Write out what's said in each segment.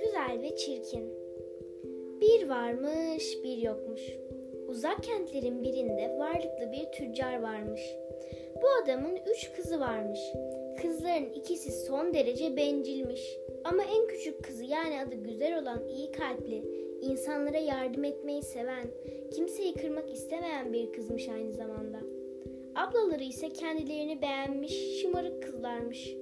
Güzel ve çirkin. Bir varmış, bir yokmuş. Uzak kentlerin birinde varlıklı bir tüccar varmış. Bu adamın üç kızı varmış. Kızların ikisi son derece bencilmiş. Ama en küçük kızı yani adı güzel olan iyi kalpli, insanlara yardım etmeyi seven, kimseyi kırmak istemeyen bir kızmış aynı zamanda. Ablaları ise kendilerini beğenmiş, şımarık kızlarmış.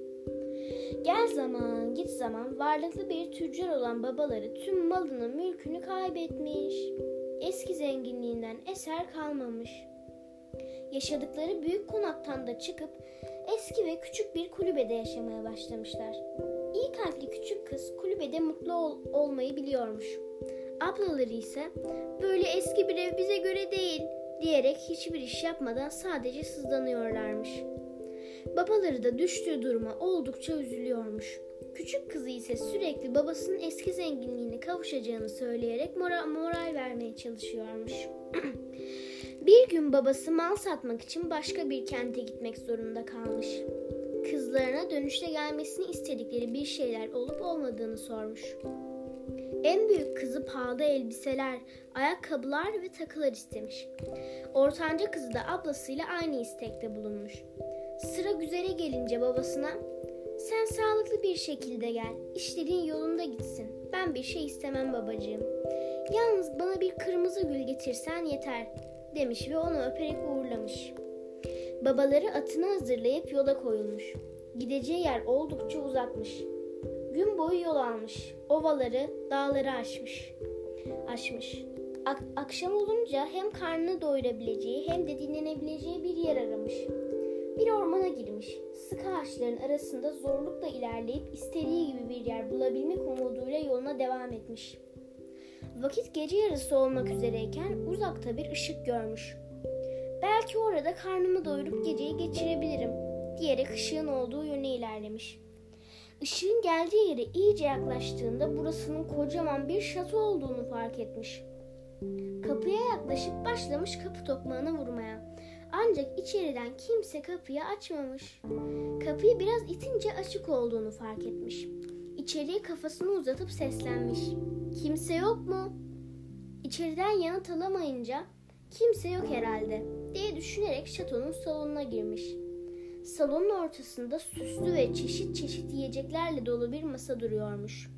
Gel zaman, git zaman varlıklı bir tüccar olan babaları tüm malını, mülkünü kaybetmiş. Eski zenginliğinden eser kalmamış. Yaşadıkları büyük konaktan da çıkıp eski ve küçük bir kulübede yaşamaya başlamışlar. İyi kalpli küçük kız kulübede mutlu ol- olmayı biliyormuş. Ablaları ise böyle eski bir ev bize göre değil diyerek hiçbir iş yapmadan sadece sızlanıyorlarmış. Babaları da düştüğü duruma oldukça üzülüyormuş. Küçük kızı ise sürekli babasının eski zenginliğine kavuşacağını söyleyerek moral, moral vermeye çalışıyormuş. bir gün babası mal satmak için başka bir kente gitmek zorunda kalmış. Kızlarına dönüşte gelmesini istedikleri bir şeyler olup olmadığını sormuş. En büyük kızı pahalı elbiseler, ayakkabılar ve takılar istemiş. Ortanca kızı da ablasıyla aynı istekte bulunmuş. Sıra güzele gelince babasına sen sağlıklı bir şekilde gel, işlerin yolunda gitsin. Ben bir şey istemem babacığım. Yalnız bana bir kırmızı gül getirsen yeter demiş ve onu öperek uğurlamış. Babaları atını hazırlayıp yola koyulmuş. Gideceği yer oldukça uzakmış. Gün boyu yol almış. Ovaları, dağları aşmış. Aşmış. Ak- akşam olunca hem karnını doyurabileceği hem de dinlenebileceği bir yer aramış. Bir ormana girmiş. Sık ağaçların arasında zorlukla ilerleyip istediği gibi bir yer bulabilmek umuduyla yoluna devam etmiş. Vakit gece yarısı olmak üzereyken uzakta bir ışık görmüş. Belki orada karnımı doyurup geceyi geçirebilirim diyerek ışığın olduğu yöne ilerlemiş. Işığın geldiği yere iyice yaklaştığında burasının kocaman bir şato olduğunu fark etmiş. Kapıya yaklaşıp başlamış kapı tokmağını vurmaya. Ancak içeriden kimse kapıyı açmamış. Kapıyı biraz itince açık olduğunu fark etmiş. İçeriye kafasını uzatıp seslenmiş. Kimse yok mu? İçeriden yanıt alamayınca kimse yok herhalde diye düşünerek şatonun salonuna girmiş. Salonun ortasında süslü ve çeşit çeşit yiyeceklerle dolu bir masa duruyormuş.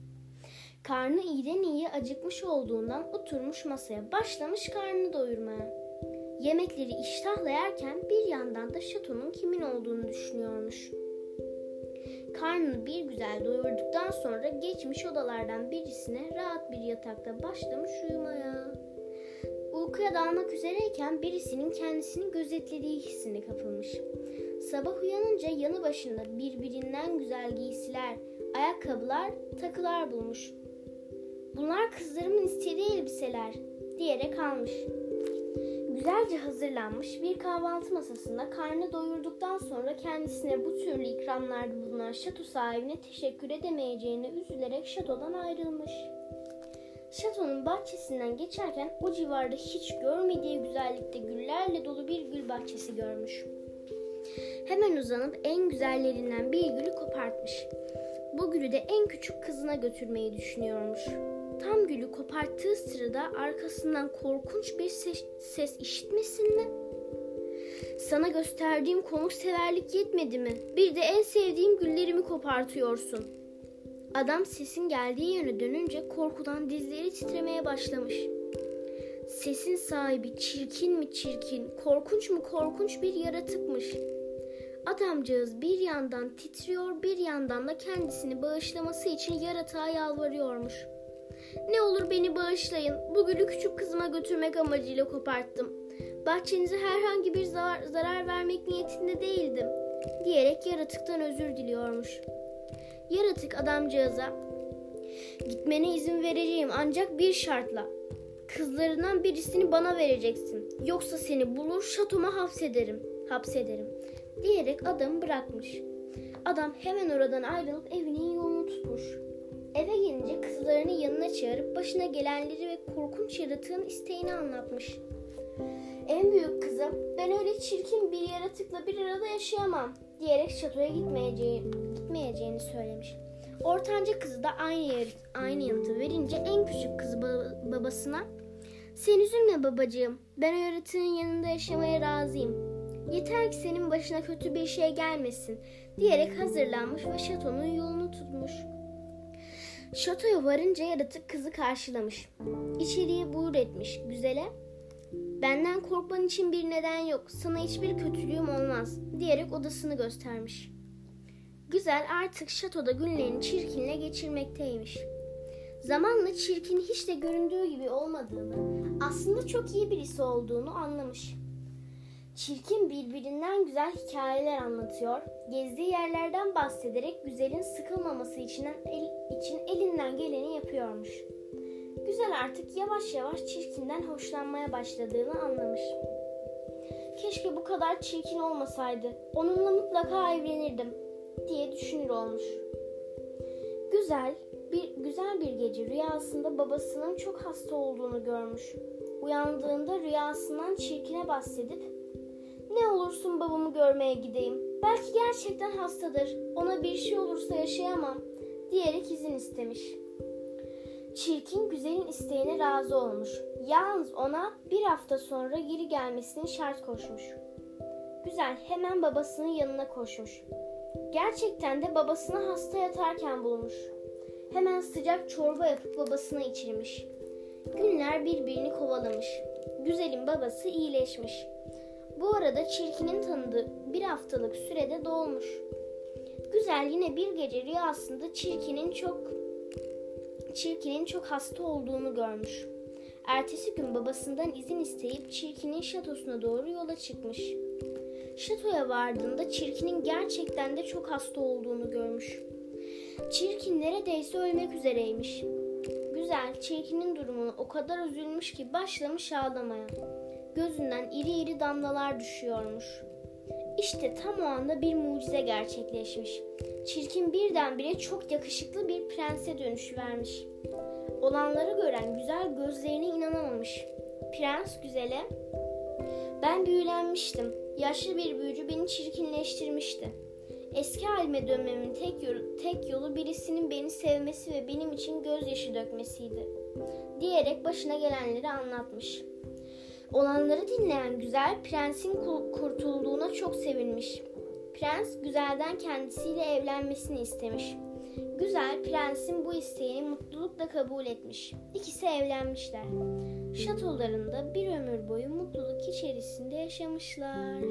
Karnı iyiden iyiye acıkmış olduğundan oturmuş masaya başlamış karnını doyurmaya. Yemekleri iştahla yerken bir yandan da şatonun kimin olduğunu düşünüyormuş. Karnını bir güzel doyurduktan sonra geçmiş odalardan birisine rahat bir yatakta başlamış uyumaya. Uykuya dalmak üzereyken birisinin kendisini gözetlediği hissine kapılmış. Sabah uyanınca yanı başında birbirinden güzel giysiler, ayakkabılar, takılar bulmuş. Bunlar kızlarımın istediği elbiseler diyerek almış. Güzelce hazırlanmış bir kahvaltı masasında karnı doyurduktan sonra kendisine bu türlü ikramlarda bulunan şato sahibine teşekkür edemeyeceğine üzülerek şatodan ayrılmış. Şatonun bahçesinden geçerken o civarda hiç görmediği güzellikte güllerle dolu bir gül bahçesi görmüş. Hemen uzanıp en güzellerinden bir gülü kopartmış. Bu gülü de en küçük kızına götürmeyi düşünüyormuş. Tam gülü koparttığı sırada arkasından korkunç bir ses, ses işitmesin mi? Sana gösterdiğim konukseverlik yetmedi mi? Bir de en sevdiğim güllerimi kopartıyorsun. Adam sesin geldiği yöne dönünce korkudan dizleri titremeye başlamış. Sesin sahibi çirkin mi çirkin, korkunç mu korkunç bir yaratıkmış. Adamcağız bir yandan titriyor bir yandan da kendisini bağışlaması için yaratığa yalvarıyormuş. Ne olur beni bağışlayın. Bu gülü küçük kızıma götürmek amacıyla koparttım. Bahçenize herhangi bir zarar, zarar vermek niyetinde değildim. Diyerek yaratıktan özür diliyormuş. Yaratık adamcağıza gitmene izin vereceğim ancak bir şartla. Kızlarından birisini bana vereceksin. Yoksa seni bulur şatoma hapsederim. Hapsederim. Diyerek adamı bırakmış. Adam hemen oradan ayrılıp evinin yolunu tutmuş. Eve gelince kızlarını yanına çağırıp başına gelenleri ve korkunç yaratığın isteğini anlatmış. En büyük kızım ben öyle çirkin bir yaratıkla bir arada yaşayamam diyerek şatoya gitmeyeceği, gitmeyeceğini söylemiş. Ortanca kızı da aynı aynı yanıtı verince en küçük kızı babasına sen üzülme babacığım ben o yaratığın yanında yaşamaya razıyım. Yeter ki senin başına kötü bir şey gelmesin diyerek hazırlanmış ve şatonun yolunu tutmuş. Şatoya varınca yaratık kızı karşılamış. İçeriye buyur etmiş. Güzele, benden korkman için bir neden yok. Sana hiçbir kötülüğüm olmaz diyerek odasını göstermiş. Güzel artık şatoda günlerini çirkinle geçirmekteymiş. Zamanla çirkin hiç de göründüğü gibi olmadığını, aslında çok iyi birisi olduğunu anlamış. Çirkin birbirinden güzel hikayeler anlatıyor, gezdiği yerlerden bahsederek güzelin sıkılmaması için, el, için elinden geleni yapıyormuş. Güzel artık yavaş yavaş çirkinden hoşlanmaya başladığını anlamış. Keşke bu kadar çirkin olmasaydı, onunla mutlaka evlenirdim diye düşünür olmuş. Güzel, bir güzel bir gece rüyasında babasının çok hasta olduğunu görmüş. Uyandığında rüyasından çirkine bahsedip ne olursun babamı görmeye gideyim. Belki gerçekten hastadır. Ona bir şey olursa yaşayamam diyerek izin istemiş. Çirkin güzelin isteğine razı olmuş. Yalnız ona bir hafta sonra geri gelmesini şart koşmuş. Güzel hemen babasının yanına koşmuş. Gerçekten de babasını hasta yatarken bulmuş. Hemen sıcak çorba yapıp babasına içirmiş. Günler birbirini kovalamış. Güzelin babası iyileşmiş. Bu arada çirkinin tanıdığı bir haftalık sürede doğmuş. Güzel yine bir gece rüyasında çirkinin çok çirkinin çok hasta olduğunu görmüş. Ertesi gün babasından izin isteyip çirkinin şatosuna doğru yola çıkmış. Şatoya vardığında çirkinin gerçekten de çok hasta olduğunu görmüş. Çirkin neredeyse ölmek üzereymiş. Güzel çirkinin durumunu o kadar üzülmüş ki başlamış ağlamaya gözünden iri iri damlalar düşüyormuş. İşte tam o anda bir mucize gerçekleşmiş. Çirkin birdenbire çok yakışıklı bir prense dönüşüvermiş. Olanları gören güzel gözlerine inanamamış. Prens güzele, ben büyülenmiştim. Yaşlı bir büyücü beni çirkinleştirmişti. Eski halime dönmemin tek yolu, tek yolu birisinin beni sevmesi ve benim için gözyaşı dökmesiydi. Diyerek başına gelenleri anlatmış. Olanları dinleyen güzel prensin kurtulduğuna çok sevinmiş. Prens güzelden kendisiyle evlenmesini istemiş. Güzel prensin bu isteğini mutlulukla kabul etmiş. İkisi evlenmişler. Şatolarında bir ömür boyu mutluluk içerisinde yaşamışlar.